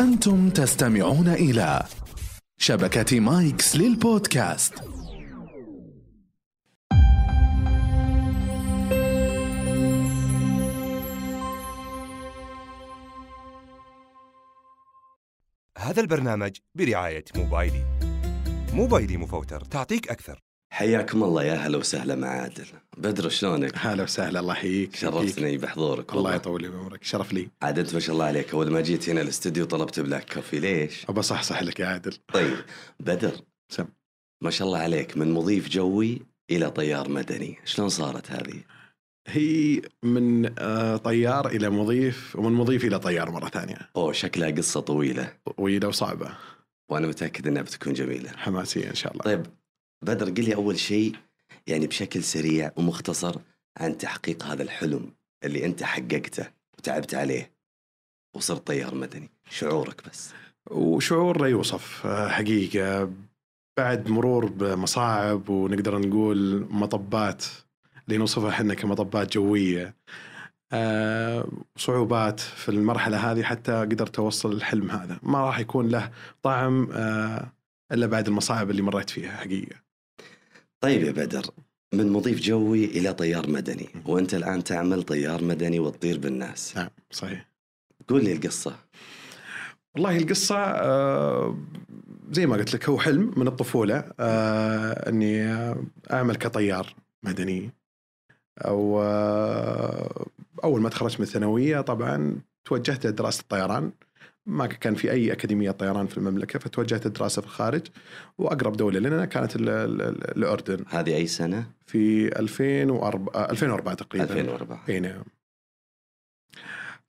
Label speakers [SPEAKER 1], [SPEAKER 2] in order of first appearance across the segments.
[SPEAKER 1] أنتم تستمعون إلى شبكة مايكس للبودكاست.
[SPEAKER 2] هذا البرنامج برعاية موبايلي. موبايلي مفوتر تعطيك أكثر.
[SPEAKER 3] حياكم الله يا هلا وسهلا مع عادل بدر شلونك؟
[SPEAKER 4] هلا وسهلا الله يحييك
[SPEAKER 3] شرفتني بحضورك
[SPEAKER 4] الله. يطول لي بعمرك شرف لي.
[SPEAKER 3] عاد انت ما شاء الله عليك أول ما جيت هنا الاستوديو طلبت black coffee ليش؟
[SPEAKER 4] أبي أصحصح لك يا عادل.
[SPEAKER 3] طيب بدر.
[SPEAKER 4] سم.
[SPEAKER 3] ما شاء الله عليك من مضيف جوي إلى طيار مدني شلون صارت هذه؟
[SPEAKER 4] هي من آه، طيار إلى مضيف ومن مضيف إلى طيار مرة ثانية.
[SPEAKER 3] أوه شكلها قصة طويلة.
[SPEAKER 4] طويلة وصعبة.
[SPEAKER 3] وأنا متأكد إنها بتكون جميلة.
[SPEAKER 4] حماسية إن شاء الله.
[SPEAKER 3] طيب بدر قل لي أول شيء يعني بشكل سريع ومختصر عن تحقيق هذا الحلم اللي أنت حققته وتعبت عليه وصرت طيار مدني. شعورك بس.
[SPEAKER 4] وشعور لا يوصف آه، حقيقة. بعد مرور بمصاعب ونقدر نقول مطبات اللي نوصفها إحنا كمطبات جوية آه، صعوبات في المرحلة هذه حتى قدرت أوصل الحلم هذا. ما راح يكون له طعم آه، إلا بعد المصاعب اللي مريت فيها حقيقة.
[SPEAKER 3] طيب يا بدر من مضيف جوي إلى طيار مدني وأنت الآن تعمل طيار مدني وتطير بالناس.
[SPEAKER 4] نعم صحيح.
[SPEAKER 3] قول لي القصة.
[SPEAKER 4] والله القصة آه، زي ما قلت لك هو حلم من الطفولة آه، إني آه، أعمل كطيار مدني. أو آه، أول ما تخرجت من الثانوية طبعا توجهت لدراسة الطيران. ما كان في أي أكاديمية طيران في المملكة فتوجهت للدراسة في الخارج وأقرب دولة لنا كانت ال- ال- ال- الأردن.
[SPEAKER 3] هذه أي سنة؟
[SPEAKER 4] في 2004 آه، 2004 تقريبا.
[SPEAKER 3] 2004
[SPEAKER 4] إي نعم.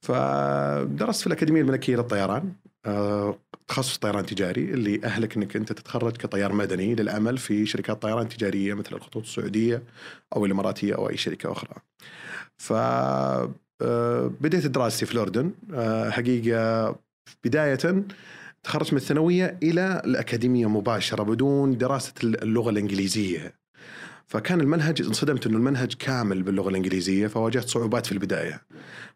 [SPEAKER 4] فدرست في الأكاديمية الملكية للطيران آه، تخصص طيران تجاري اللي أهلك أنك أنت تتخرج كطيار مدني للعمل في شركات طيران تجارية مثل الخطوط السعودية أو الإماراتية أو أي شركة أخرى. ف آه، بديت دراستي في الأردن آه، بداية تخرجت من الثانوية إلى الأكاديمية مباشرة بدون دراسة اللغة الإنجليزية. فكان المنهج انصدمت إنه المنهج كامل باللغة الإنجليزية فواجهت صعوبات في البداية.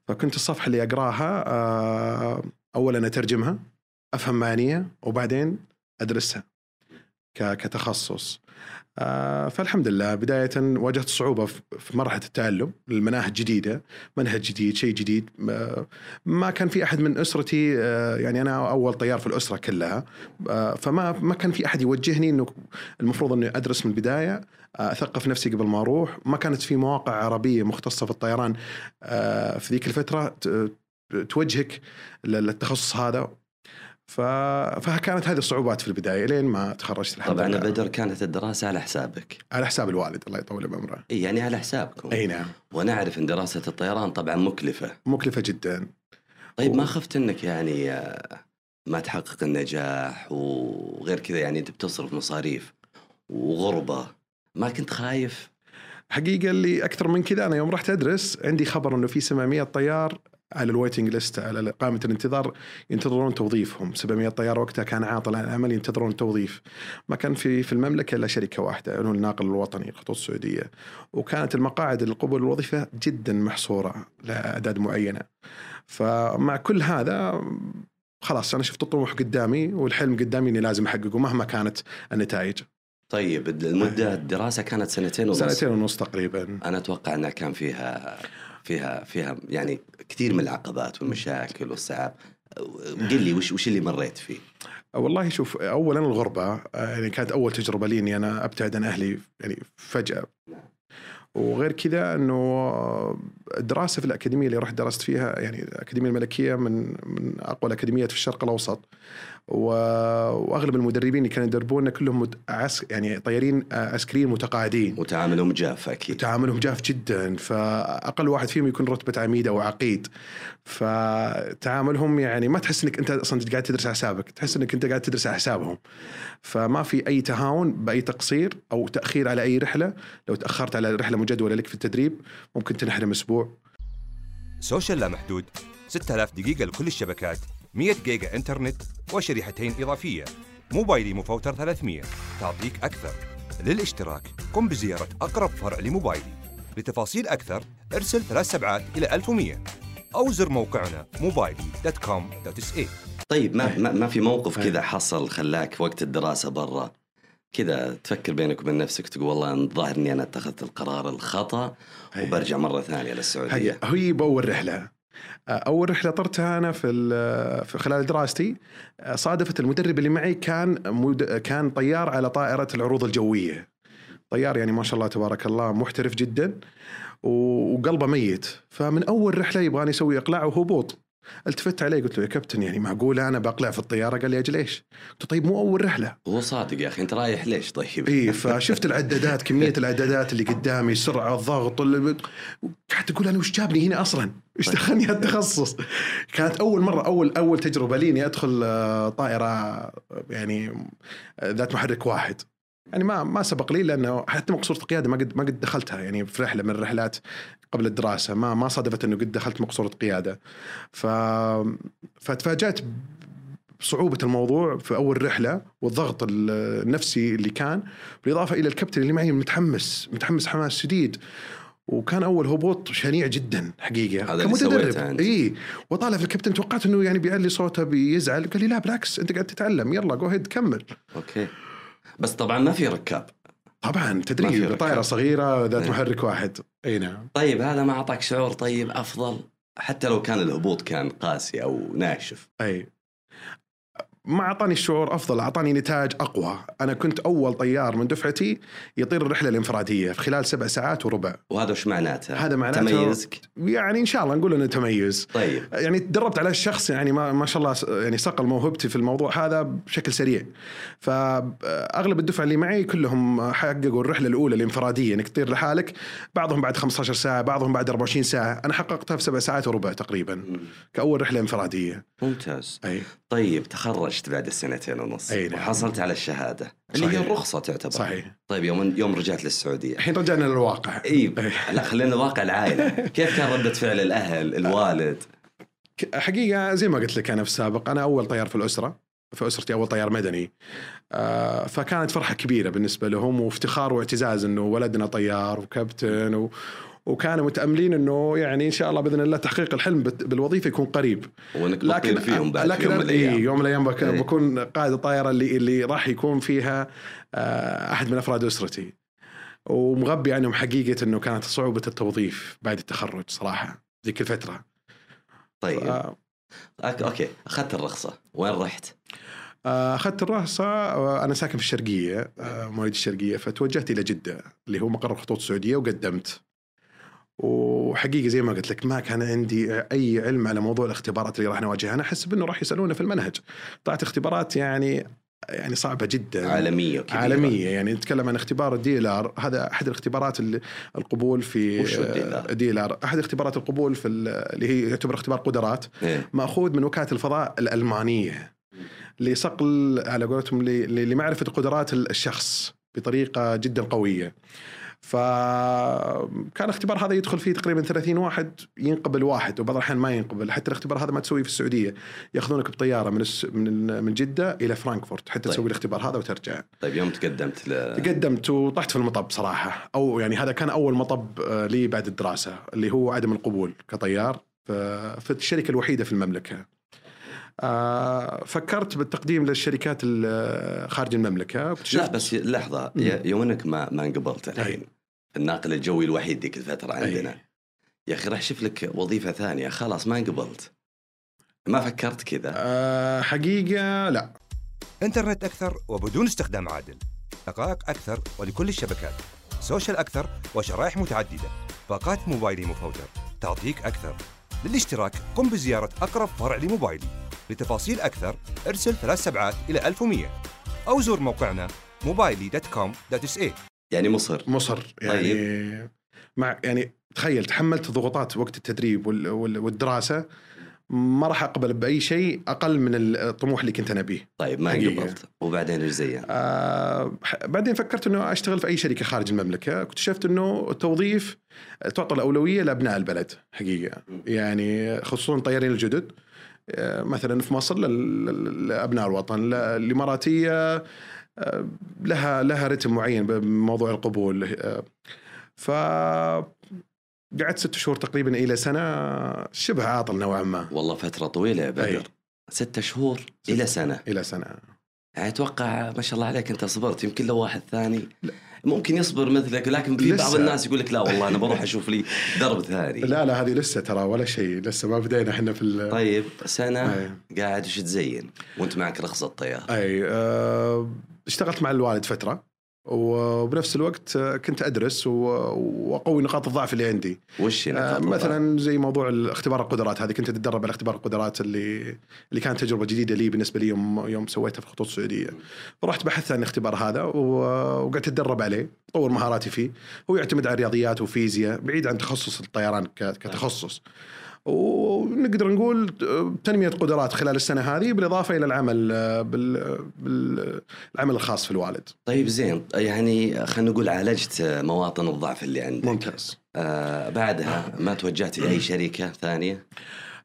[SPEAKER 4] فكنت الصفحة اللي أقراها آه، اولا أترجمها أفهم معانيها وبعدين أدرسها كتخصص. فالحمد لله. بداية واجهت صعوبة في مرحلة التعلم المناهج جديدة منهج جديد شيء جديد. آه، ما كان في أحد من أسرتي آه، يعني أنا أول طيار في الأسرة كلها. آه، فما ما كان في أحد يوجهني أنه المفروض أني أدرس من البداية آه، أثقف نفسي قبل ما أروح. ما كانت في مواقع عربية مختصة في الطيران آه، في ذيك الفترة توجهك للتخصص هذا. ف... فكانت هذه الصعوبات في البداية لين ما تخرجت الحمد
[SPEAKER 3] طبعا
[SPEAKER 4] لله.
[SPEAKER 3] بدر كانت الدراسة على حسابك.
[SPEAKER 4] على حساب الوالد الله يطول بعمره.
[SPEAKER 3] إي يعني على حسابكم.
[SPEAKER 4] إي نعم.
[SPEAKER 3] وأنا اعرف إن دراسة الطيران طبعا مكلفة.
[SPEAKER 4] مكلفة جدا.
[SPEAKER 3] طيب ما
[SPEAKER 4] و-
[SPEAKER 3] خفت إنك يعني آه، ما تحقق النجاح وغير كذا يعني أنت بتصرف مصاريف وغربة. ما كنت خايف؟
[SPEAKER 4] حقيقة اللي أكثر من كذا أنا يوم رحت أدرس عندي خبر إنه في 700 طيار على الويتنج ليست على قائمة الانتظار ينتظرون توظيفهم. 700 طيار وقتها كان عاطل عن العمل ينتظرون توظيف. ما كان في في المملكة إلا شركة واحدة اللي هو الناقل الوطني الخطوط السعودية. وكانت المقاعد للقبول الوظيفة جدا محصورة لأعداد معينة. فمع كل هذا خلاص أنا شفت الطموح قدامي والحلم قدامي إني لازم أحققه مهما كانت النتائج.
[SPEAKER 3] طيب المدة الدراسة كانت سنتين ونص.
[SPEAKER 4] سنتين ونص تقريبا.
[SPEAKER 3] أنا أتوقع أنها كان فيها فيها فيها يعني كثير من العقبات والمشاكل والصعاب قل لي وش وش اللي مريت فيه؟
[SPEAKER 4] والله شوف اولا الغربة آه، يعني كانت أول تجربة لي إني أنا أبتعد عن أهلي يعني فجأة وغير كذا إنه الدراسه في الأكاديمية اللي رحت درست فيها يعني الاكاديميه الملكية من من أقوى الأكاديميات في الشرق الأوسط. وأغلب المدربين اللي كانوا يدربونا كلهم مت... عس... يعني طيارين آه، عسكريين متقاعدين.
[SPEAKER 3] وتعاملهم جاف أكيد.
[SPEAKER 4] تعاملهم جاف جدا. فأقل واحد فيهم يكون رتبة عميد أو عقيد. فتعاملهم يعني ما تحس إنك أنت أصلا قاعد تدرس على حسابك. تحس إنك أنت قاعد تدرس على حسابهم. فما في أي تهاون بأي تقصير أو تأخير على أي رحلة. لو تأخرت على رحلة مجدولة لك في التدريب ممكن تنحرم أسبوع.
[SPEAKER 2] social لا محدود. 6000 دقيقة لكل الشبكات. 100 جيجا إنترنت وشريحتين إضافية. موبايلي مفوتر 300 تعطيك أكثر. للاشتراك قم بزيارة أقرب فرع لموبايلي. لتفاصيل أكثر ارسل ثلاث سبعات إلى 1100 أو زر موقعنا موبايلي.com.sa
[SPEAKER 3] طيب ما. ما, ما في موقف. كذا حصل خلاك وقت الدراسة برا؟ كذا تفكر بينك وبين نفسك تقول والله الظاهر إني أنا اتخذت القرار
[SPEAKER 4] الخطأ.
[SPEAKER 3] وبرجع مرة ثانية
[SPEAKER 4] هي
[SPEAKER 3] للسعودية.
[SPEAKER 4] هي باول رحله أول رحلة طرتها أنا في ال- في خلال دراستي صادفت المدرب اللي معي كان. كان طيار على طائرة العروض الجوية طيار يعني ما شاء الله تبارك الله محترف جدا وقلبه ميت فمن أول رحلة يبغاني أسوي إقلاع وهبوط التفت عليه قلت له يا كابتن يعني معقوله أنا بقلع في الطيارة قال لي أجل إيش؟ قلت له طيب مو أول رحلة
[SPEAKER 3] هو صادق يا أخي أنت رايح ليش طيب؟
[SPEAKER 4] اي فشفت العدادات كمية العدادات اللي قدامي السرعه الضغط قعدت أقول أنا وش جابني هنا أصلا؟ إيش دخلني هالتخصص؟ كانت أول مرة أول أول تجربة لي إني أدخل آه، طائرة يعني آه، ذات محرك واحد يعني ما ما سبق لي لأنه حتى مقصوره القيادة ما قد ما قد دخلتها يعني في رحلة من الرحلات قبل الدراسة ما ما صادفت إنه قد دخلت مقصورة قيادة. ف فتفاجأت بصعوبة الموضوع في أول رحلة والضغط النفسي اللي كان بالإضافة إلى الكابتن اللي معي متحمس متحمس حماس شديد. وكان أول هبوط شنيع جدا حقيقة.
[SPEAKER 3] هذا أنت.
[SPEAKER 4] إي. وطالع في الكابتن توقعت أنه يعني بيعلي صوته بيزعل. قال لي لا بالعكس أنت قاعد تتعلم. يلا go ahead كمل.
[SPEAKER 3] OK. بس طبعا ما في ركاب.
[SPEAKER 4] طبعا تدريب
[SPEAKER 3] ركاب.
[SPEAKER 4] طائرة صغيرة ذات
[SPEAKER 3] إيه.
[SPEAKER 4] محرك واحد أي نعم.
[SPEAKER 3] طيب هذا ما أعطاك شعور طيب أفضل؟ حتى لو كان الهبوط كان قاسي أو ناشف.
[SPEAKER 4] أي. ما اعطاني الشعور أفضل اعطاني نتاج أقوى. أنا كنت أول طيار من دفعتي يطير الرحلة الإنفرادية في خلال سبع ساعات وربع.
[SPEAKER 3] وهذا وش معناته؟
[SPEAKER 4] هذا معناته
[SPEAKER 3] تميزك؟
[SPEAKER 4] يعني إن شاء الله نقول إنه تميز.
[SPEAKER 3] طيب.
[SPEAKER 4] يعني تدربت على الشخص يعني ما, ما شاء الله يعني صقل موهبتي في الموضوع هذا بشكل سريع. فاغلب الدفعه اللي معي كلهم حققوا الرحلة الأولى الإنفرادية إنك تطير لحالك. بعضهم بعد 15 ساعة بعضهم بعد 24 ساعة. أنا حققتها في سبع ساعات وربع تقريبا. كأول رحلة إنفرادية.
[SPEAKER 3] ممتاز.
[SPEAKER 4] أي.
[SPEAKER 3] طيب تخرجت بعد السنتين ونص
[SPEAKER 4] أي نعم.
[SPEAKER 3] وحصلت على الشهادة اللي هي
[SPEAKER 4] صحيح.
[SPEAKER 3] الرخصة تعتبر.
[SPEAKER 4] صحيح.
[SPEAKER 3] طيب يوم يوم رجعت للسعودية.
[SPEAKER 4] الحين رجعنا للواقع.
[SPEAKER 3] إي. لا خلينا واقع العائلة. كيف كان ردة فعل الأهل الوالد؟
[SPEAKER 4] حقيقة زي ما قلت لك أنا في السابق أنا أول طيار في الأسرة في أسرتي أول طيار مدني. آه، فكانت فرحة كبيرة بالنسبة لهم وافتخار واعتزاز أنه ولدنا طيار وكابتن و وكانوا متأملين أنه يعني إن شاء الله بإذن الله تحقيق الحلم بالوظيفة يكون قريب.
[SPEAKER 3] وانك
[SPEAKER 4] لكن
[SPEAKER 3] فيهم بعد
[SPEAKER 4] لكن
[SPEAKER 3] يوم
[SPEAKER 4] أنا- إيه
[SPEAKER 3] الأيام.
[SPEAKER 4] يوم بك-
[SPEAKER 3] إيه.
[SPEAKER 4] بكون قائد الطائرة اللي اللي راح يكون فيها آه، أحد من أفراد أسرتي. ومغبي عنهم حقيقة أنه كانت صعوبة التوظيف بعد التخرج صراحة ذيك الفترة.
[SPEAKER 3] طيب.
[SPEAKER 4] آه،
[SPEAKER 3] أك- أوكي أخذت الرخصة. وين رحت؟
[SPEAKER 4] آه، أخذت الرخصة آه، أنا ساكن في الشرقية آه، مواليد الشرقية فتوجهت إلى جدة اللي هو مقر الخطوط السعودية وقدمت. وحقيقه زي ما قلت لك ما كان عندي أي علم على موضوع الاختبارات اللي راح نواجهها أنا احسب انه راح يسألونا في المنهج طلعت اختبارات يعني يعني صعبة جدا
[SPEAKER 3] عالمية كبيرة.
[SPEAKER 4] عالمية يعني نتكلم عن اختبار ال DLR هذا أحد الاختبارات القبول في
[SPEAKER 3] وش هو DLR؟
[SPEAKER 4] ال DLR أحد اختبارات القبول في ال- اللي هي يعتبر اختبار قدرات
[SPEAKER 3] إيه.
[SPEAKER 4] مأخوذ من وكالة الفضاء الألمانية لصقل على قولتهم لمعرفة قدرات الشخص بطريقة جدا قوية. فكان الاختبار هذا يدخل فيه تقريبا 30 واحد ينقبل واحد وبعض الأحيان ما ينقبل حتى الاختبار هذا ما تسويه في السعودية يأخذونك بطيارة من الس... من من جدة إلى فرانكفورت حتى
[SPEAKER 3] طيب.
[SPEAKER 4] تسوي الاختبار هذا وترجع.
[SPEAKER 3] طيب يوم تقدمت ل...
[SPEAKER 4] تقدمت وطحت في المطب صراحة أو يعني هذا كان أول مطب آه، لي بعد الدراسة اللي هو عدم القبول كطيار في الشركة الوحيدة في المملكة. آه، فكرت بالتقديم للشركات ال- خارج المملكة.
[SPEAKER 3] لا بس لحظة يوم انك ما ما انقبلت الحين.
[SPEAKER 4] أي.
[SPEAKER 3] الناقل الجوي الوحيد ذيك الفترة
[SPEAKER 4] أي.
[SPEAKER 3] عندنا. يا أخي راح شوف لك وظيفة ثانية. خلاص ما انقبلت. ما فكرت كذا.
[SPEAKER 4] آه، حقيقة لا.
[SPEAKER 2] انترنت أكثر وبدون استخدام عادل. دقائق أكثر ولكل الشبكات. social أكثر وشرائح متعددة. باقات موبايلي مفوتر. تعطيك أكثر. للاشتراك قم بزيارة أقرب فرع لموبايلي. لتفاصيل أكثر ارسل ثلاث سبعات إلى 1100 أو زر موقعنا موبايلي dot com dot sa
[SPEAKER 3] يعني مصر.
[SPEAKER 4] مصر يعني مع يعني تخيل تحملت ضغوطات وقت التدريب وال- وال- والدراسة ما راح أقبل بأي شيء أقل من الطموح اللي كنت أنا به.
[SPEAKER 3] طيب ما. انقبلت وبعدين إيش زين؟
[SPEAKER 4] آه بعدين فكرت إنه أشتغل في أي شركة خارج المملكة، اكتشفت إنه التوظيف تعطى الأولوية لأبناء البلد حقيقة، يعني خصوصا الطيارين الجدد. آه، مثلا في مصر لأبناء الوطن، الإماراتية آه، لها لها رتم معين بموضوع القبول. آه، ف قعدت ست شهور تقريبا إلى سنة شبه عاطل نوعا ما.
[SPEAKER 3] والله فترة طويلة يا بدر. ستة شهور إلى سنة.
[SPEAKER 4] إلى سنة.
[SPEAKER 3] يعني أتوقع ما شاء الله عليك أنت صبرت يمكن لو واحد ثاني. ممكن يصبر مثلك لكن في بعض. الناس يقول لك لا والله أنا بروح أشوف لي درب ثاني
[SPEAKER 4] لا لا هذه لسه ترى ولا شيء لسه ما بدينا إحنا في ال-
[SPEAKER 3] طيب سنة
[SPEAKER 4] أي.
[SPEAKER 3] قاعد وش تزين وأنت معك رخصة طيار
[SPEAKER 4] أي آه، اشتغلت مع الوالد فترة وبنفس الوقت آه، كنت أدرس وأقوي نقاط الضعف اللي عندي.
[SPEAKER 3] وش
[SPEAKER 4] آه،
[SPEAKER 3] نقاط الضعف؟
[SPEAKER 4] مثلا زي موضوع الاختبار القدرات هذه كنت أتدرب على اختبار القدرات اللي اللي كانت تجربة جديدة لي بالنسبة لي يوم يوم سويتها في الخطوط السعودية. فرحت بحثت عن الاختبار هذا وقعدت أتدرب عليه اطور مهاراتي فيه. هو يعتمد على رياضيات وفيزياء بعيد عن تخصص الطيران كتخصص. ونقدر نقول تنمية قدرات خلال السنة هذه بالإضافة إلى العمل بال- بالعمل الخاص في الوالد.
[SPEAKER 3] طيب زين يعني خلينا نقول عالجت مواطن الضعف اللي عندك.
[SPEAKER 4] ممتاز.
[SPEAKER 3] آه بعدها ما توجهت لاي شركة ثانية؟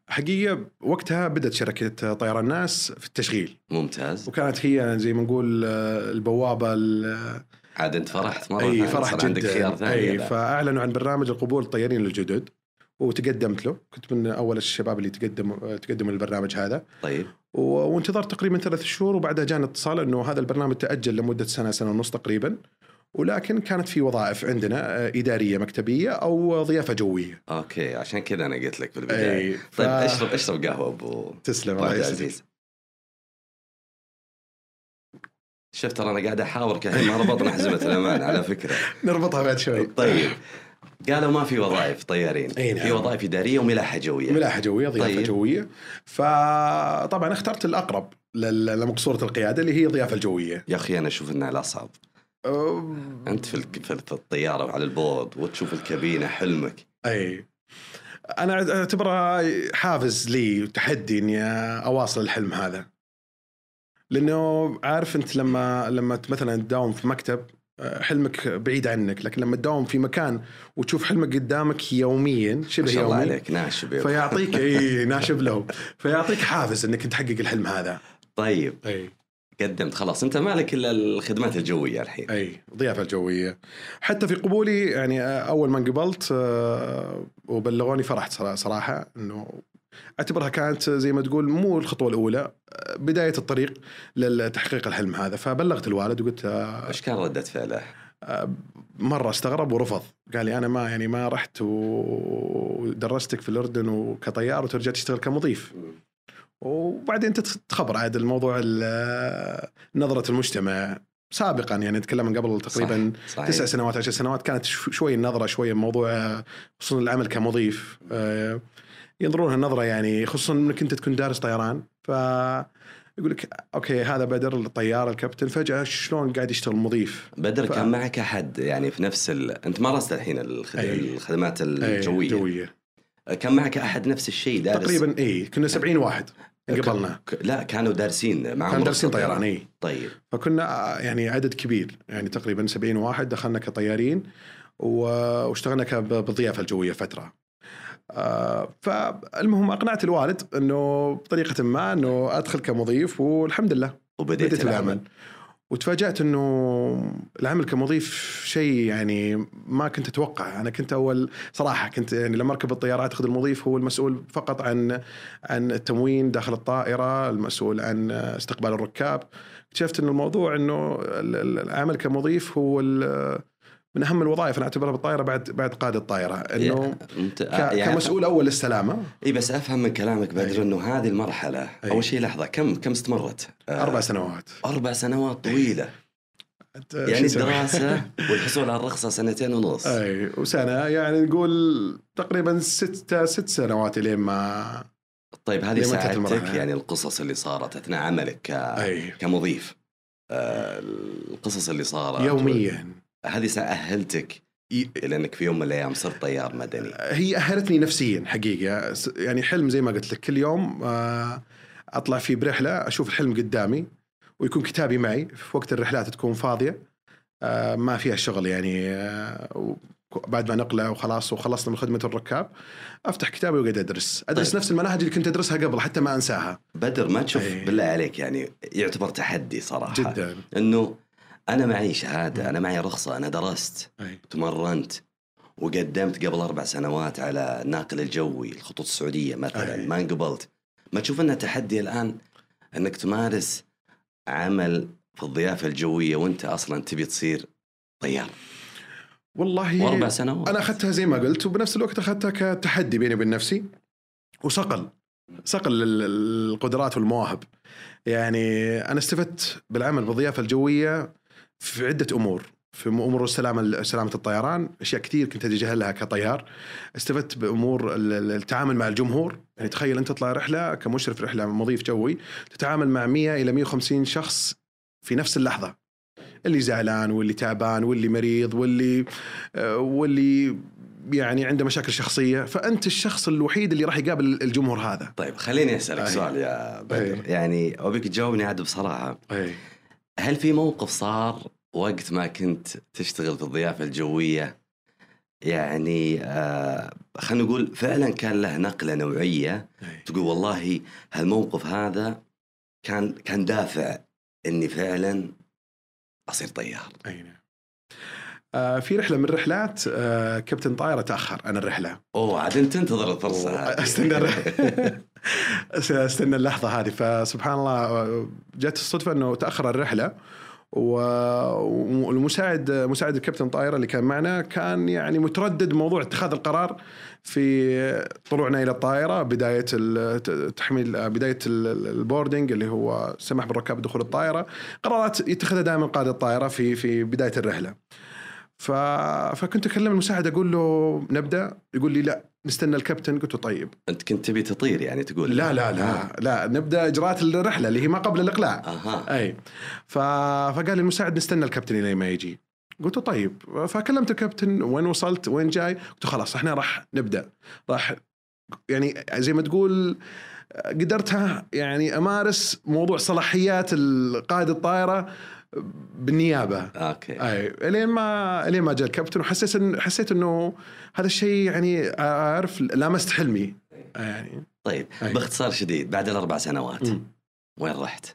[SPEAKER 4] حقيقة وقتها بدأت شركة طيران ناس في التشغيل.
[SPEAKER 3] ممتاز.
[SPEAKER 4] وكانت هي زي ما نقول آه، البوابة ال-
[SPEAKER 3] عاد انت فرحت مرة
[SPEAKER 4] إي
[SPEAKER 3] ثانية،
[SPEAKER 4] فرح
[SPEAKER 3] صار عندك خيار
[SPEAKER 4] جدا
[SPEAKER 3] ثاني إي.
[SPEAKER 4] فأعلنوا عن برنامج القبول الطيارين الجدد وتقدمت له. كنت من أول الشباب اللي تقدموا تقدموا للبرنامج هذا.
[SPEAKER 3] طيب.
[SPEAKER 4] وانتظرت تقريبا ثلاث شهور وبعدها جانا اتصال إنه هذا البرنامج تأجل لمدة سنة سنة ونص تقريبا. ولكن كانت في وظائف عندنا آه، إدارية مكتبية أو ضيافة جوية.
[SPEAKER 3] OK عشان كذا أنا قلت لك في البداية.
[SPEAKER 4] اي ف...
[SPEAKER 3] طيب اشرب اشرب قهوة أبو
[SPEAKER 4] تسلم الله
[SPEAKER 3] العزيز شفت ترى أنا قاعد احاورك الحين ما ربطنا حزمه الأمان على فكرة.
[SPEAKER 4] نربطها بعد شوي.
[SPEAKER 3] طيب. قالوا ما في وظائف طيارين.
[SPEAKER 4] أي نعم.
[SPEAKER 3] في وظائف إدارية وملاحة جوية.
[SPEAKER 4] ملاحة جوية ضيافة
[SPEAKER 3] طيب.
[SPEAKER 4] جوية. فطبعا اخترت الأقرب لمقصورة القيادة اللي هي الضيافة الجوية.
[SPEAKER 3] يا أخي أنا أشوف إنها الأصعب.
[SPEAKER 4] أه،
[SPEAKER 3] أنت في في الطيارة وعلى البورد وتشوف الكابينة حلمك.
[SPEAKER 4] أي. أنا اعتبرها حافز لي وتحدي إني أواصل الحلم هذا. لأنه عارف أنت لما لما مثلا تداوم في مكتب حلمك بعيد عنك لكن لما تداوم في مكان وتشوف حلمك قدامك يوميا
[SPEAKER 3] ما
[SPEAKER 4] شبه
[SPEAKER 3] شاء الله
[SPEAKER 4] يومي
[SPEAKER 3] عليك ناشب.
[SPEAKER 4] فيعطيك إي ناشب له. فيعطيك حافز إنك تحقق الحلم هذا.
[SPEAKER 3] طيب.
[SPEAKER 4] إي.
[SPEAKER 3] قدمت خلاص أنت مالك إلا الخدمات الجوية الحين.
[SPEAKER 4] إي الضيافة الجوية. حتى في قبولي يعني أول ما انقبلت آه، وبلغوني فرحت صرا- صراحة إنه أعتبرها كانت زي ما تقول مو الخطوة الأولى آه، بداية الطريق لتحقيق الحلم هذا فبلغت الوالد وقلت آه،
[SPEAKER 3] إيش كان ردة فعله؟
[SPEAKER 4] آه، مرة استغرب ورفض قال لي أنا ما يعني ما رحت ودرستك في الأردن وكطيار وترجع تشتغل كمضيف وبعدين انت تخبر عاد الموضوع ال- نظرة المجتمع سابقا يعني نتكلم من قبل تقريبا
[SPEAKER 3] صح. صحيح.
[SPEAKER 4] تسع سنوات عشر سنوات كانت شو- شوي النظرة شوي موضوع آه، خصوصا العمل كمضيف آه، ينظرونها النظرة يعني خصوصا إنك أنت تكون دارس طيران. ف يقول لك OK هذا بدر الطيار الكابتن. فجأة شلون قاعد يشتغل مضيف
[SPEAKER 3] بدر
[SPEAKER 4] ف-
[SPEAKER 3] كان معك أحد يعني في نفس ال... أنت مارست الحين الخد...
[SPEAKER 4] أي.
[SPEAKER 3] الخدمات الجوية.
[SPEAKER 4] جويه
[SPEAKER 3] كان معك أحد نفس الشيء دارس؟
[SPEAKER 4] تقريبا إي كنا 70 واحد قبلنا
[SPEAKER 3] ك... لا كانوا دارسين معهم
[SPEAKER 4] كان دارسين طيران إي.
[SPEAKER 3] طيب.
[SPEAKER 4] فكنا يعني عدد كبير يعني تقريبا 70 واحد. دخلنا كطيارين و- واشتغلنا بالضيافة الجوية فترة. آه، فالمهم أقنعت الوالد إنه بطريقة ما إنه أدخل كمضيف والحمد لله
[SPEAKER 3] وبديت
[SPEAKER 4] بديت
[SPEAKER 3] العمل.
[SPEAKER 4] العمل. وتفاجأت إنه العمل كمضيف شيء يعني ما كنت أتوقع. أنا كنت أول صراحة كنت يعني لما أركب الطيارات أخذ المضيف هو المسؤول فقط عن عن التموين داخل الطائرة المسؤول عن استقبال الركاب. اكتشفت إنه الموضوع إنه ال- ال- العمل كمضيف هو ال- من أهم الوظائف أنا أعتبرها بالطائرة بعد بعد قائد الطائرة إنه
[SPEAKER 3] أنت
[SPEAKER 4] ك- كمسؤول أول للسلامة
[SPEAKER 3] إي بس أفهم من كلامك بدر
[SPEAKER 4] أي.
[SPEAKER 3] إنه هذه المرحلة
[SPEAKER 4] أي.
[SPEAKER 3] أول شيء لحظة كم كم استمرت؟ آه،
[SPEAKER 4] أربع سنوات
[SPEAKER 3] أربع سنوات
[SPEAKER 4] طويلة
[SPEAKER 3] يعني؟ الدراسة والحصول على الرخصة سنتين ونص
[SPEAKER 4] إي وسنة يعني نقول تقريبا ست ست سنوات لين ما
[SPEAKER 3] طيب هذه ساعدتك. يعني القصص اللي صارت أثناء عملك ك...
[SPEAKER 4] إي
[SPEAKER 3] كمضيف آه، القصص اللي صارت
[SPEAKER 4] يوميا
[SPEAKER 3] هذه سأهلتك. إلى أنك في يوم من الأيام صرت طيار مدني.
[SPEAKER 4] هي أهلتني نفسيا حقيقة. يعني حلم زي ما قلت لك كل يوم آه، أطلع فيه برحلة أشوف الحلم قدامي ويكون كتابي معي. في وقت الرحلات تكون فاضية آه، ما فيها شغل يعني آه، بعد ما نقلع وخلاص وخلصنا من خدمة الركاب أفتح كتابي واقعد أدرس. أدرس
[SPEAKER 3] طيب.
[SPEAKER 4] نفس المناهج اللي كنت أدرسها قبل حتى ما أنساها.
[SPEAKER 3] بدر ما تشوف
[SPEAKER 4] أي.
[SPEAKER 3] بالله عليك يعني يعتبر تحدي صراحة.
[SPEAKER 4] جدا.
[SPEAKER 3] إنه أنا معي شهادة أنا معي رخصة أنا درست
[SPEAKER 4] أي.
[SPEAKER 3] تمرنت وقدمت قبل أربع سنوات على الناقل الجوي الخطوط السعودية مثلا
[SPEAKER 4] أي.
[SPEAKER 3] ما انقبلت. ما تشوف انها تحدي الآن أنك تمارس عمل في الضيافة الجوية وأنت أصلا تبي تصير طيار.
[SPEAKER 4] والله
[SPEAKER 3] وأربع سنوات.
[SPEAKER 4] أنا أخذتها زي ما قلت وبنفس الوقت أخذتها كتحدي بيني وبين نفسي وصقل. صقل ال- القدرات والمواهب. يعني أنا استفدت بالعمل بالضيافة الجوية في عدة أمور. في أمور السلامة سلامة الطيران أشياء كثير كنت اتجاهلها كطيار. استفدت بأمور ال- ال- التعامل مع الجمهور. يعني تخيل أنت تطلع رحلة كمشرف رحلة مضيف جوي تتعامل مع 100 إلى 150 شخص في نفس اللحظة. اللي زعلان واللي تعبان واللي مريض واللي آه، واللي يعني عنده مشاكل شخصية. فأنت الشخص الوحيد اللي راح يقابل الجمهور هذا.
[SPEAKER 3] طيب خليني أسألك
[SPEAKER 4] أي.
[SPEAKER 3] سؤال يا بدر. يعني أبيك تجاوبني عاد بصراحة.
[SPEAKER 4] أي.
[SPEAKER 3] هل في موقف صار وقت ما كنت تشتغل في الضيافة الجوية؟ يعني آه خلينا نقول فعلا كان له نقلة نوعية. تقول والله هالموقف هذا كان كان دافع إني فعلا أصير طيار.
[SPEAKER 4] أي نعم. آه، في رحلة من الرحلات آه، كابتن طائره تأخر عن الرحلة.
[SPEAKER 3] أوه عاد أنت تنتظر الفرصة.
[SPEAKER 4] استنى استنى اللحظة هذه. فسبحان الله جت الصدفة إنه تأخر الرحلة والمساعد مساعد الكابتن طائره اللي كان معنا كان يعني متردد موضوع اتخاذ القرار في طلوعنا إلى الطائرة بداية تحميل بداية ال- البوردنج اللي هو سمح بالركاب دخول الطائرة. قرارات يتخذها دائما قائد الطائرة في في بداية الرحلة. ف... فكنت أكلم المساعد أقول له نبدأ. يقول لي لا نستنى الكابتن. قلت له طيب.
[SPEAKER 3] أنت كنت تبي تطير يعني تقول
[SPEAKER 4] لا لا. لا لا نبدأ إجراءات الرحلة اللي هي ما قبل الإقلاع.
[SPEAKER 3] أها.
[SPEAKER 4] أي. ف... فقال لي المساعد نستنى الكابتن إلى ما يجي. قلت له طيب. فكلمت الكابتن. وين وصلت؟ وين جاي؟ قلت له خلاص إحنا راح نبدأ. راح يعني زي ما تقول قدرتها يعني أمارس موضوع صلاحيات قائد الطائرة. بالنيابة.
[SPEAKER 3] أوكي.
[SPEAKER 4] أي إلين ما إلين ما جاء الكابتن وحسيت إن حسيت إنه هذا الشيء يعني عارف لامست حلمي. يعني.
[SPEAKER 3] طيب
[SPEAKER 4] أي.
[SPEAKER 3] باختصار شديد بعد الأربع سنوات
[SPEAKER 4] مم.
[SPEAKER 3] وين رحت؟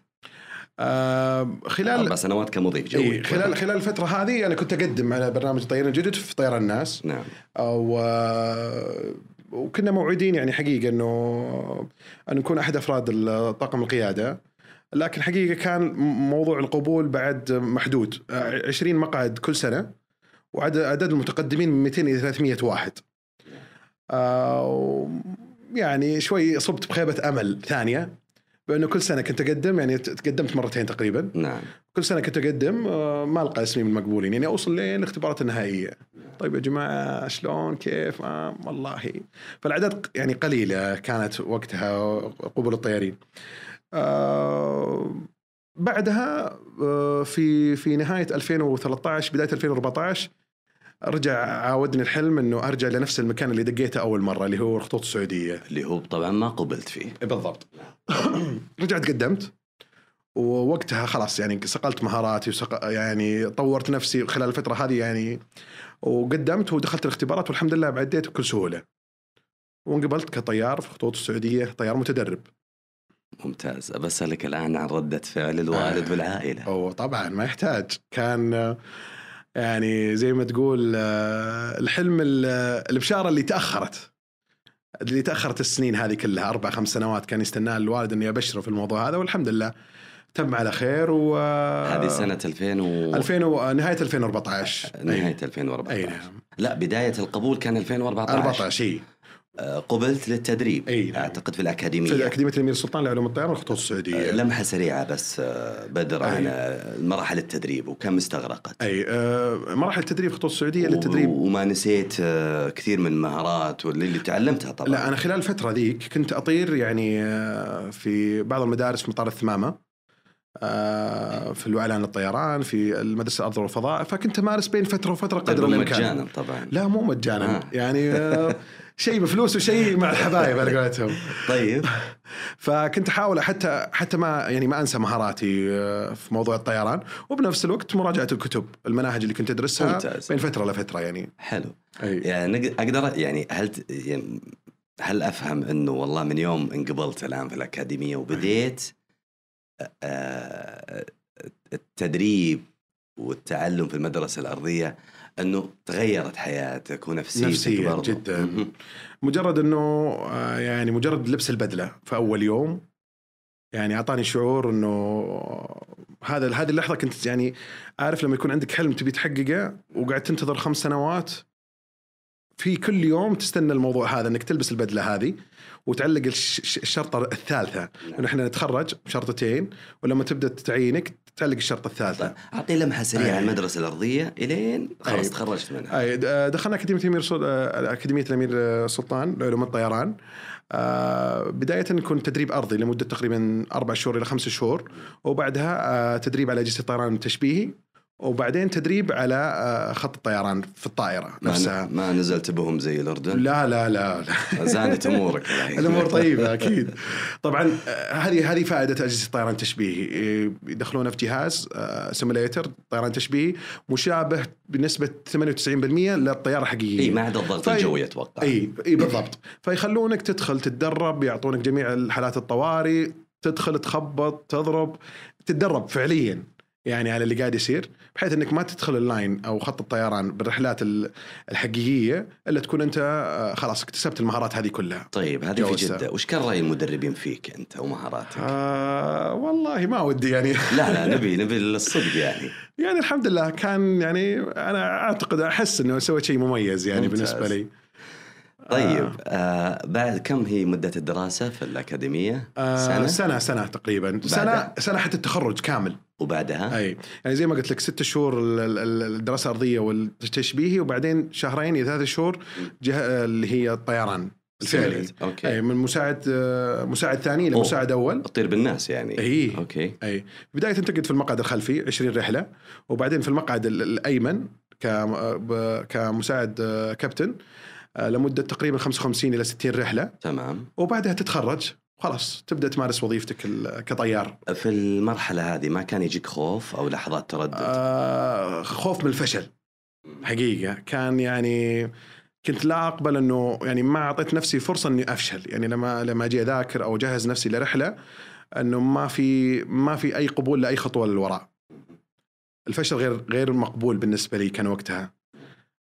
[SPEAKER 4] آه
[SPEAKER 3] أربع
[SPEAKER 4] خلال
[SPEAKER 3] سنوات كمضيف جوي.
[SPEAKER 4] إيه خلال خلال الفترة هذه أنا كنت أقدم على برنامج طيران الجدد في طيران الناس.
[SPEAKER 3] نعم.
[SPEAKER 4] أو آه، وكنا موعدين يعني حقيقة إنه أن نكون أحد أفراد طاقم القيادة. لكن حقيقة كان موضوع القبول بعد محدود. آه، 20 مقعد كل سنة وعدد عدد المتقدمين من 200 إلى 300 واحد. آه، يعني شوي صبت بخيبة أمل ثانية بأنه كل سنة كنت أقدم يعني تقدمت مرتين تقريبا.
[SPEAKER 3] نعم.
[SPEAKER 4] كل سنة كنت أقدم آه، ما ألقى اسمي من المقبولين يعني أوصل لين الاختبارات النهائية. طيب يا جماعة شلون؟ كيف؟ آه والله. فالاعداد يعني قليلة كانت وقتها قبول الطيارين. آه بعدها آه في في نهاية 2013 بداية 2014 رجع عاودني الحلم إنه أرجع لنفس المكان اللي دقيته أول مرة اللي هو الخطوط السعودية.
[SPEAKER 3] اللي هو طبعا ما قبلت فيه.
[SPEAKER 4] بالضبط. رجعت قدمت ووقتها خلاص يعني صقلت مهاراتي وسق... يعني طورت نفسي خلال الفترة هذه يعني وقدمت ودخلت الاختبارات والحمد لله بعديت بكل سهولة. وانقبلت كطيار في الخطوط السعودية طيار متدرب.
[SPEAKER 3] ممتاز. بسألك الآن عن ردة فعل الوالد
[SPEAKER 4] آه.
[SPEAKER 3] والعائلة
[SPEAKER 4] أو طبعا ما يحتاج. كان يعني زي ما تقول الحلم ال- البشاره اللي تأخرت. اللي تأخرت السنين هذه كلها أربع خمس سنوات كان يستناه الوالد إني أبشره في الموضوع هذا والحمد لله تم على خير و
[SPEAKER 3] هذه سنة 2000 و...
[SPEAKER 4] 2000 و... نهاية 2014
[SPEAKER 3] نهاية
[SPEAKER 4] أي
[SPEAKER 3] 2014
[SPEAKER 4] نعم.
[SPEAKER 3] لا بداية القبول كان 2014
[SPEAKER 4] 14
[SPEAKER 3] إي. قبلت للتدريب
[SPEAKER 4] أي نعم.
[SPEAKER 3] أعتقد في الأكاديمية.
[SPEAKER 4] في اكاديميه الأمير سلطان لعلوم الطيران والخطوط
[SPEAKER 3] آه،
[SPEAKER 4] السعوديه
[SPEAKER 3] لمحة سريعة بس آه، بدر. عن آه، مراحل التدريب وكم استغرقت.
[SPEAKER 4] أي آه، مراحل التدريب في الخطوط السعوديه للتدريب.
[SPEAKER 3] و- وما نسيت آه، كثير من المهارات واللي اللي تعلمتها طبعا.
[SPEAKER 4] لا أنا خلال الفترة ذيك كنت أطير يعني آه، في بعض المدارس في مطار الثمامة آه، في الوعلان للطيران في المدرسة الأرض والفضاء فكنت أمارس بين فترة وفترة قدر الإمكان.
[SPEAKER 3] مجانا طبعا.
[SPEAKER 4] لا مو مجانا.
[SPEAKER 3] آه.
[SPEAKER 4] يعني آه، شيء بفلوس وشيء مع الحبايب على قولتهم.
[SPEAKER 3] طيب.
[SPEAKER 4] فكنت أحاول حتى حتى ما يعني ما أنسى مهاراتي آه، في موضوع الطيران. وبنفس الوقت مراجعة الكتب المناهج اللي كنت أدرسها
[SPEAKER 3] ممتاز.
[SPEAKER 4] بين فترة لفترة يعني.
[SPEAKER 3] حلو.
[SPEAKER 4] أي.
[SPEAKER 3] يعني أقدر يعني هل ت- يعني هل أفهم إنه والله من يوم انقبلت الآن في الأكاديمية وبديت آه، التدريب والتعلم في المدرسة الأرضية أنه تغيرت حياتك ونفسيتك
[SPEAKER 4] نفسياً
[SPEAKER 3] برضو.
[SPEAKER 4] جداً. مجرد أنه آه، يعني مجرد لبس البدلة في أول يوم يعني أعطاني شعور أنه هذا هذه اللحظة كنت يعني عارف لما يكون عندك حلم تبي تحققه وقاعد تنتظر خمس سنوات في كل يوم تستنى الموضوع هذا إنك تلبس البدلة هذه وتعلق الش- الش- الشرطة الثالثة إنه إحنا نتخرج بشرطتين ولما تبدأ تعيينك تعلق الشرطة الثالثة
[SPEAKER 3] طيب اعطيني لمحة سريعة
[SPEAKER 4] أي.
[SPEAKER 3] عن المدرسة الأرضية إلين خلاص
[SPEAKER 4] أي.
[SPEAKER 3] تخرجت منها
[SPEAKER 4] أي د- دخلنا أكاديمية الأمير سل... أكاديمية الأمير سلطان لعلوم الطيران آه، بداية يكون تدريب أرضي لمدة تقريبا أربع شهور إلى خمس شهور وبعدها آه، تدريب على أجهزة الطيران التشبيهي وبعدين تدريب على آه، خط الطيران في
[SPEAKER 3] الطائرة
[SPEAKER 4] نفسها.
[SPEAKER 3] ما نزلت بهم زي الأردن؟
[SPEAKER 4] لا لا لا, لا.
[SPEAKER 3] زانت أمورك.
[SPEAKER 4] الأمور طيبة أكيد. طبعا آه، هذه هذه فائدة أجهزة الطيران التشبيهي. إيه، يدخلونه في جهاز simulator طيران تشبيهي مشابه بنسبة 98% للطيارة الحقيقيه
[SPEAKER 3] إي ما عدا الضغط
[SPEAKER 4] طيب.
[SPEAKER 3] الجوي أتوقع.
[SPEAKER 4] إي إي بالضبط. فيخلونك تدخل تتدرب يعطونك جميع الحالات الطوارئ تدخل تخبط تضرب تتدرب فعليا. يعني على اللي قاعد يصير بحيث إنك ما تدخل ال line أو خط الطيران بالرحلات ال- الحقيقية إلا تكون أنت آه، خلاص اكتسبت المهارات هذه كلها.
[SPEAKER 3] طيب هذه في. جدة وش كان رأي المدربين فيك أنت ومهاراتك؟
[SPEAKER 4] آه والله ما ودي يعني
[SPEAKER 3] لا لا نبي نبي الصدق يعني
[SPEAKER 4] يعني الحمد لله كان يعني أنا أعتقد أحس إنه سويت شيء مميز يعني
[SPEAKER 3] ممتاز.
[SPEAKER 4] بالنسبة لي.
[SPEAKER 3] طيب آه. بعد كم هي مدة الدراسة في الأكاديمية؟
[SPEAKER 4] آه
[SPEAKER 3] سنة؟
[SPEAKER 4] سنة سنة تقريبا.
[SPEAKER 3] بعدها؟
[SPEAKER 4] سنة حتى التخرج كامل.
[SPEAKER 3] وبعدها؟
[SPEAKER 4] أي. يعني زي ما قلت لك ست شهور ال- ال- ال- الدراسة الأرضية والتشبيهي وبعدين شهرين إلى ثلاث شهور جه اللي هي الطيران الفعلي.
[SPEAKER 3] okay.
[SPEAKER 4] أي من مساعد آه، مساعد ثاني
[SPEAKER 3] إلى.
[SPEAKER 4] مساعد أول.
[SPEAKER 3] تطير بالناس يعني.
[SPEAKER 4] أي.
[SPEAKER 3] okay.
[SPEAKER 4] أي. بداية تقعد في المقعد الخلفي 20 رحلة. وبعدين في المقعد ال- الأيمن ب- كمساعد آه، كابتن. آه، لمدة تقريبا 55 إلى 60 رحلة.
[SPEAKER 3] تمام.
[SPEAKER 4] وبعدها تتخرج. خلاص تبدأ تمارس وظيفتك كطيار.
[SPEAKER 3] في المرحلة هذه ما كان يجيك خوف أو لحظات تردد؟
[SPEAKER 4] آه خوف من الفشل. حقيقة. كان يعني كنت لا أقبل أنه يعني ما أعطيت نفسي فرصة إني أفشل. يعني لما لما أجي أذاكر أو أجهز نفسي لرحلة أنه ما في ما في أي قبول لأي خطوة للوراء. الفشل غير غير مقبول بالنسبة لي كان وقتها.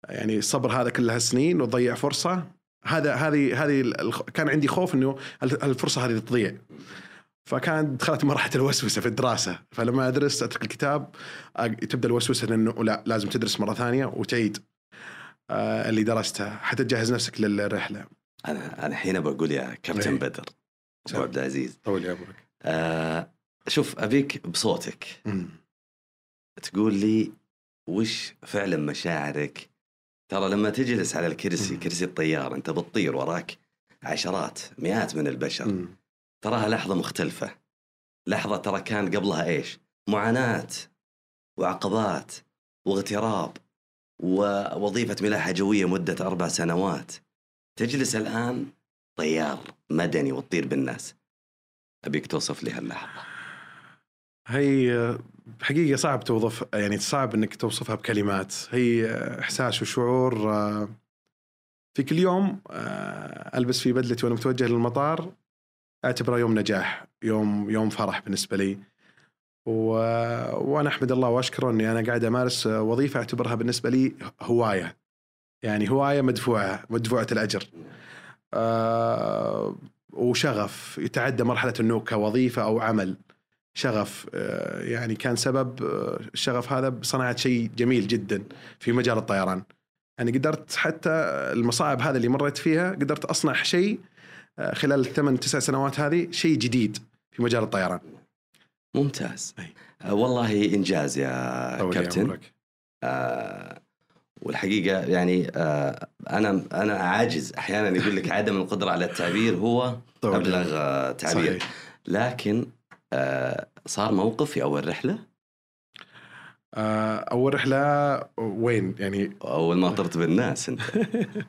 [SPEAKER 4] يعني الصبر هذا كل هالسنين وتضيع فرصة. هذا هذه هذه كان عندي خوف إنه ال- الفرصة هذه تضيع. فكان دخلت مرحله الوسوسة في الدراسة. فلما ادرس أترك الكتاب تبدأ الوسوسة إنه لا لازم تدرس مرة ثانية وتعيد آه، اللي درسته. حتى تجهز نفسك للرحلة.
[SPEAKER 3] أنا أنا الحين بقول يا كابتن
[SPEAKER 4] إيه.
[SPEAKER 3] بدر. أبو عبد العزيز.
[SPEAKER 4] طول يا عمرك.
[SPEAKER 3] آه شوف أبيك بصوتك. تقول لي وش فعلا مشاعرك ترى لما تجلس على الكرسي. كرسي الطيار أنت بتطير وراك عشرات مئات من البشر.
[SPEAKER 4] مم.
[SPEAKER 3] تراها لحظة مختلفة. لحظة ترى كان قبلها إيش؟ معاناة وعقبات واغتراب ووظيفة ملاحة جوية مدة أربع سنوات. تجلس الآن طيار مدني وتطير بالناس. أبيك توصف لي هاللحظة.
[SPEAKER 4] هي حقيقة صعب توظف يعني صعب إنك توصفها بكلمات. هي إحساس وشعور آه، في كل يوم آه، ألبس في بدلتي وأنا متوجه للمطار أعتبره يوم نجاح يوم يوم فرح بالنسبة لي. و... وأنا أحمد الله وأشكره إني أنا قاعد أمارس وظيفة أعتبرها بالنسبة لي هواية. يعني هواية مدفوعة مدفوعة الأجر. آه، وشغف يتعدى مرحلة إنه كوظيفة أو عمل. شغف آه، يعني كان سبب آه، الشغف هذا بصناعة شيء جميل جدا في مجال الطيران يعني قدرت حتى المصاعب هذا اللي مريت فيها قدرت أصنع شيء آه، خلال الثمان تسع سنوات هذه شيء جديد في مجال الطيران
[SPEAKER 3] ممتاز
[SPEAKER 4] أي.
[SPEAKER 3] والله إنجاز يا كابتن
[SPEAKER 4] عمرك.
[SPEAKER 3] آه والحقيقة يعني آه أنا أنا عاجز أحيانا يقول لك عدم القدرة على التعبير هو ابلغ تعبير
[SPEAKER 4] صحيح.
[SPEAKER 3] لكن صار موقف في أول رحلة؟
[SPEAKER 4] آه، أول رحلة وين؟ يعني
[SPEAKER 3] أول ما طرت بالناس أنت.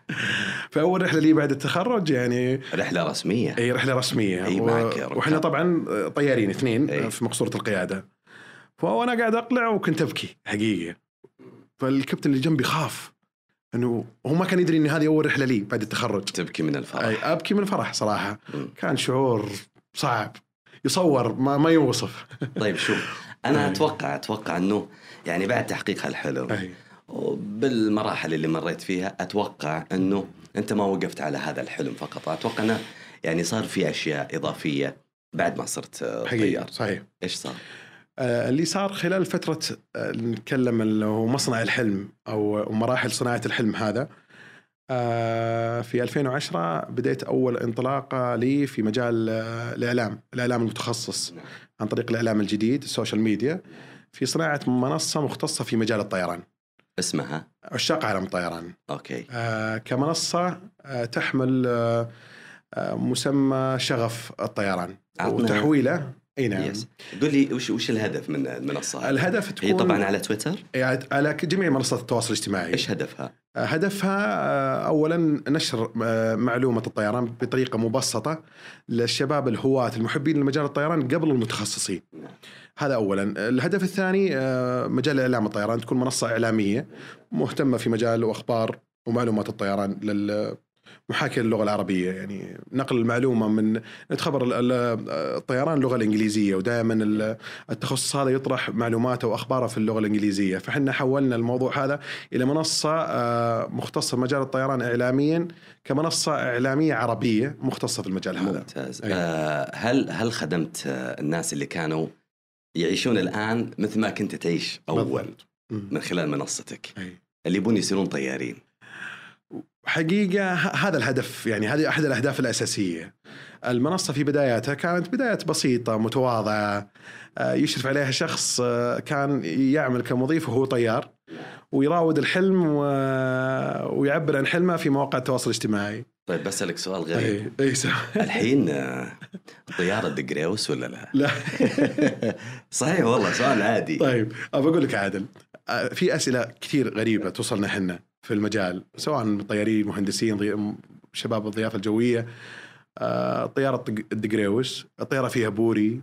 [SPEAKER 4] في أول رحلة لي بعد التخرج يعني
[SPEAKER 3] رحلة رسمية.
[SPEAKER 4] هي رحلة رسمية.
[SPEAKER 3] أي معك يا ركاب.
[SPEAKER 4] وإحنا طبعا طيارين اثنين
[SPEAKER 3] أي.
[SPEAKER 4] في مقصورة القيادة. فأنا قاعد أقلع وكنت أبكي حقيقة. فالكابتن اللي جنبي خاف إنه هو ما كان يدري إن هذه أول رحلة لي بعد التخرج.
[SPEAKER 3] تبكي من الفرح.
[SPEAKER 4] أي أبكي من الفرح صراحة.
[SPEAKER 3] مم.
[SPEAKER 4] كان شعور صعب. يصور ما ما يوصف
[SPEAKER 3] طيب شوف أنا
[SPEAKER 4] أي.
[SPEAKER 3] أتوقع أتوقع إنه يعني بعد تحقيق هالحلم
[SPEAKER 4] أي.
[SPEAKER 3] بالمراحل اللي مريت فيها أتوقع إنه أنت ما وقفت على هذا الحلم فقط أتوقع إنه يعني صار في أشياء إضافية بعد ما صرت
[SPEAKER 4] حقيقي
[SPEAKER 3] طيار
[SPEAKER 4] صحيح
[SPEAKER 3] إيش صار؟
[SPEAKER 4] آه، اللي صار خلال فترة آه، نتكلم اللي هو مصنع الحلم أو مراحل صناعة الحلم هذا في 2010 بديت أول انطلاقة لي في مجال آه، الإعلام الإعلام المتخصص. عن طريق الإعلام الجديد ال social media في صناعة منصة مختصة في مجال الطيران.
[SPEAKER 3] اسمها؟
[SPEAKER 4] عشاق عالم الطيران
[SPEAKER 3] okay.
[SPEAKER 4] آه، كمنصة آه، تحمل آه، آه، مسمى شغف الطيران
[SPEAKER 3] عطنا-
[SPEAKER 4] وتحويله إي نعم.
[SPEAKER 3] بس قول لي وش وش الهدف من المنصة؟
[SPEAKER 4] الهدف تكون
[SPEAKER 3] هي طبعا على تويتر؟
[SPEAKER 4] على جميع منصات التواصل الاجتماعي.
[SPEAKER 3] إيش هدفها؟
[SPEAKER 4] هدفها آه، اولا نشر آه، معلومة الطيران بطريقة مبسطة للشباب الهواة المحبين لمجال الطيران قبل المتخصصين. هذا اولا، الهدف الثاني آه، مجال إعلام الطيران تكون منصة إعلامية مهتمة في مجال وأخبار ومعلومات الطيران لل محاكية للغة العربية. يعني نقل المعلومة من نتخبر ال- ال- الطيران اللغة الإنجليزية ودائما ال- التخصص هذا يطرح معلوماته وأخباره في اللغة الإنجليزية. فحنا حولنا الموضوع هذا إلى منصة آه، مختصة في مجال الطيران إعلاميا كمنصة إعلامية عربية مختصة في المجال هذا.
[SPEAKER 3] ممتاز.
[SPEAKER 4] أيوة.
[SPEAKER 3] آه هل هل خدمت آه الناس اللي كانوا يعيشون الآن مثل ما كنت تعيش أول
[SPEAKER 4] بالضبط.
[SPEAKER 3] من خلال منصتك؟
[SPEAKER 4] أي.
[SPEAKER 3] اللي يبون يصيرون طيارين.
[SPEAKER 4] حقيقة هذا الهدف يعني هذه أحد الأهداف الأساسية. المنصة في بداياتها كانت بدايات بسيطة متواضعة آه، يشرف عليها شخص آه، كان يعمل كمضيف وهو طيار ويراود الحلم و... ويعبر عن حلمه في مواقع التواصل الاجتماعي.
[SPEAKER 3] طيب بسألك سؤال غريب.
[SPEAKER 4] اي سو-
[SPEAKER 3] الحين آه، طيارة دقريوس ولا لا؟
[SPEAKER 4] لا.
[SPEAKER 3] صحيح والله سؤال عادي.
[SPEAKER 4] طيب أبى أقول لك عادل آه، في أسئلة كثير غريبة توصلنا إحنا. في المجال سواء طيارين مهندسين. شباب الضيافة الجوية آه، الدق- الدقريوس الطيارة فيها بوري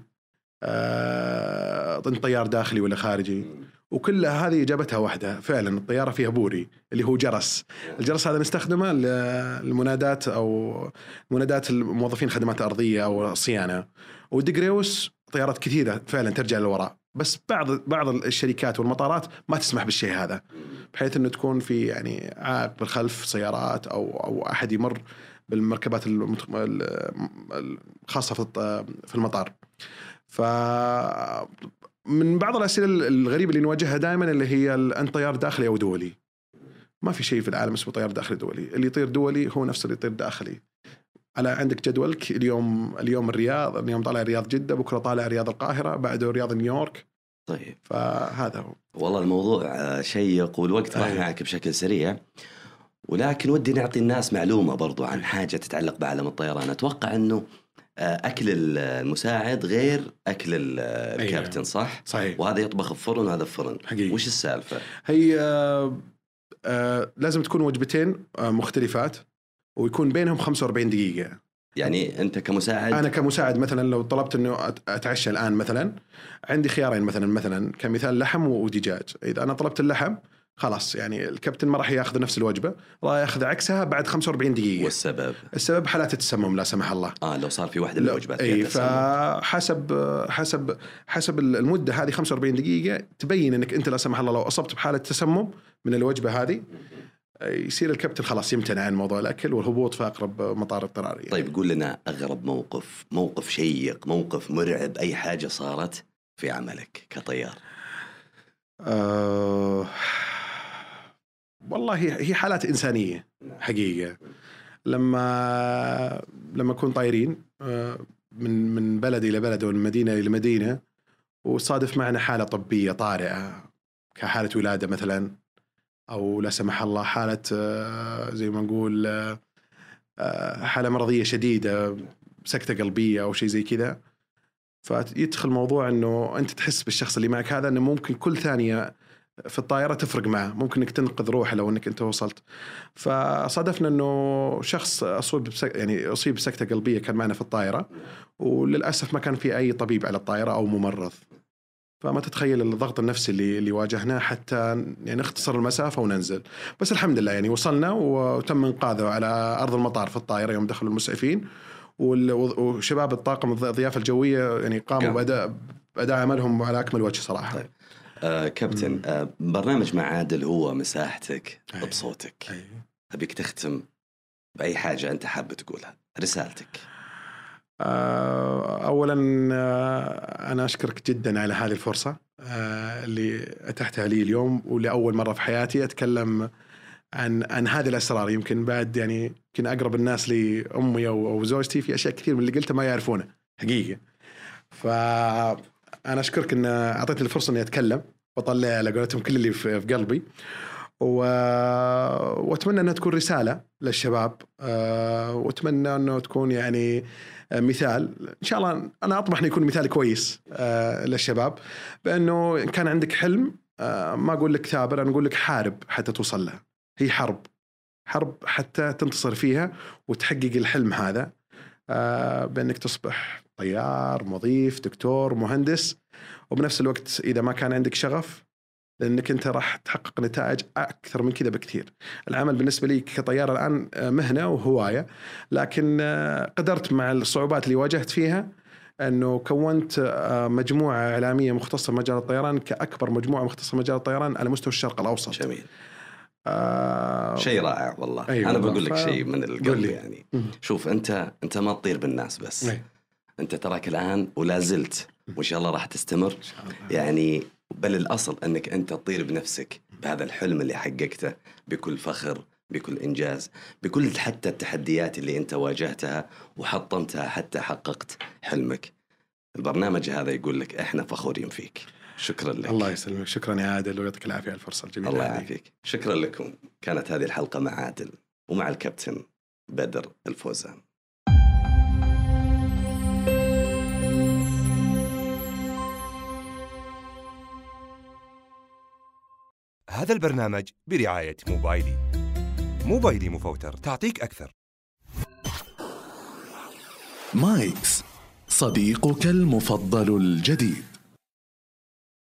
[SPEAKER 4] آه، طيار داخلي ولا خارجي. وكلها هذه إجابتها واحدة فعلا الطيارة فيها بوري اللي هو جرس. الجرس هذا نستخدمه للمنادات أو منادات الموظفين خدمات أرضية أو الصيانه والدقريوس طيارات كثيرة فعلا ترجع للوراء. بس بعض بعض الشركات والمطارات ما تسمح بالشيء هذا بحيث إنه تكون في يعني عائق بالخلف سيارات أو أو أحد يمر بالمركبات الخاصه في المطار. ف من بعض الأسئلة الغريبة اللي نواجهها دائما اللي هي أنت طيار داخلي أو دولي؟ ما في شيء في العالم اسمه طيار داخلي دولي اللي يطير دولي هو نفس اللي يطير داخلي. على عندك جدولك. اليوم اليوم الرياض اليوم طالع رياض جدة بكرة طالع رياض القاهرة بعده رياض نيويورك.
[SPEAKER 3] طيب.
[SPEAKER 4] فهذا هو.
[SPEAKER 3] والله الموضوع آه، شيق والوقت راح. معك بشكل سريع. ولكن ودي نعطي الناس معلومة برضو عن حاجة تتعلق بعالم الطيران. أتوقع إنه آه، أكل المساعد غير أكل ال- الكابتن صح؟
[SPEAKER 4] صحيح.
[SPEAKER 3] وهذا يطبخ بفرن وهذا بفرن
[SPEAKER 4] حقيقي.
[SPEAKER 3] وش السالفة؟
[SPEAKER 4] هي آه، آه، لازم تكون وجبتين مختلفات. ويكون بينهم 45 دقيقة.
[SPEAKER 3] يعني أنت كمساعد؟
[SPEAKER 4] أنا كمساعد مثلا لو طلبت إنه أتعشى الآن مثلا عندي خيارين مثلا مثلا كمثال لحم ودجاج. إذا أنا طلبت اللحم خلاص يعني الكابتن ما راح ياخذ نفس الوجبة راح ياخذ عكسها بعد 45 دقيقة.
[SPEAKER 3] والسبب؟
[SPEAKER 4] السبب حالات التسمم لا سمح الله.
[SPEAKER 3] آه لو صار في واحدة من الوجبات
[SPEAKER 4] اي. فحسب حسب حسب المدة هذه 45 دقيقة تبين إنك أنت لا سمح الله لو أصبت بحالة تسمم من الوجبة هذه. يصير الكابتن خلاص يمتنع عن موضوع الأكل والهبوط في أقرب مطار اضطراري. يعني.
[SPEAKER 3] طيب قول لنا أغرب موقف موقف شيق موقف مرعب أي حاجة صارت في عملك كطيار؟
[SPEAKER 4] آه والله هي هي حالات إنسانية حقيقة. لما لما نكون طايرين آه، من من بلد إلى بلد ومن مدينة إلى مدينة وصادف معنا حالة طبية طارئة كحالة ولادة مثلا. أو لا سمح الله حالة آه، زي ما نقول آه، آه، حالة مرضية شديدة سكتة قلبية أو شيء زي كذا. فيدخل موضوع إنه أنت تحس بالشخص اللي معك هذا إنه ممكن كل ثانية في الطائرة تفرق معه ممكن إنك تنقذ روحه لو إنك أنت وصلت. فصادفنا إنه شخص أصيب بسك... يعني أصيب بسكتة قلبية كان معنا في الطائرة وللأسف ما كان في أي طبيب على الطائرة أو ممرض. فما تتخيل الضغط النفسي اللي اللي واجهناه حتى يعني نختصر المسافه وننزل بس الحمد لله يعني وصلنا وتم إنقاذه على أرض المطار في الطائرة يوم دخلوا المسعفين وشباب الطاقم الضيافة الجوية يعني قاموا
[SPEAKER 3] قام.
[SPEAKER 4] باداء بأداء عملهم على أكمل وجه صراحة
[SPEAKER 3] طيب. آه كابتن آه برنامج مع عادل هو مساحتك
[SPEAKER 4] أي.
[SPEAKER 3] بصوتك
[SPEAKER 4] أي.
[SPEAKER 3] أبيك تختم بأي حاجة أنت حاب تقولها رسالتك
[SPEAKER 4] اولا آه، أنا أشكرك جدا على هذه الفرصة آه، اللي أتحتها لي اليوم ولأول مرة في حياتي أتكلم عن عن هذه الأسرار يمكن بعد يعني يمكن أقرب الناس لي امي أو أو زوجتي في أشياء كثير من اللي قلتها ما يعرفونه حقيقه فانا أشكرك إن أعطيتني الفرصة إني أتكلم وأطلع على قولتهم كل اللي في قلبي و... وأتمنى إنها تكون رسالة للشباب. وأتمنى إنه تكون يعني مثال. إن شاء الله أنا أطمح إنه يكون مثال كويس أه... للشباب. بأنه ان كان عندك حلم أه... ما أقول لك ثابر أنا أقول لك حارب حتى توصل لها. هي حرب. حرب حتى تنتصر فيها وتحقق الحلم هذا. بأنك تصبح طيار مضيف دكتور مهندس. وبنفس الوقت إذا ما كان عندك شغف لأنك أنت راح تحقق نتائج أكثر من كذا بكثير. العمل بالنسبة لي كطيار الآن مهنة وهواية لكن قدرت مع الصعوبات اللي واجهت فيها أنه كونت مجموعة إعلامية مختصة بمجال الطيران كأكبر مجموعة مختصة بمجال الطيران على مستوى الشرق الأوسط.
[SPEAKER 3] جميل
[SPEAKER 4] آه
[SPEAKER 3] شيء رائع والله
[SPEAKER 4] أيوة أنا.
[SPEAKER 3] بقول لك
[SPEAKER 4] ف-
[SPEAKER 3] شيء من القلب. يعني. شوف أنت أنت ما تطير بالناس بس
[SPEAKER 4] أي.
[SPEAKER 3] أنت تراك الآن ولا زلت وإن شاء الله راح تستمر
[SPEAKER 4] شاء الله.
[SPEAKER 3] يعني بل الأصل أنك أنت تطير بنفسك بهذا الحلم اللي حققته بكل فخر بكل إنجاز بكل حتى التحديات اللي أنت واجهتها وحطمتها حتى حققت حلمك. البرنامج هذا يقول لك إحنا فخورين فيك. شكرا لك.
[SPEAKER 4] الله يسلمك. شكرا يا عادل ويعطيك العافية على الفرصة الجميلة
[SPEAKER 3] الله. يعافيك. شكرا لكم. كانت هذه الحلقة مع عادل ومع الكابتن بدر الفوزان.
[SPEAKER 2] هذا البرنامج برعاية موبايلي. موبايلي مفوتر تعطيك أكثر.
[SPEAKER 1] مايكس صديقك المفضل الجديد.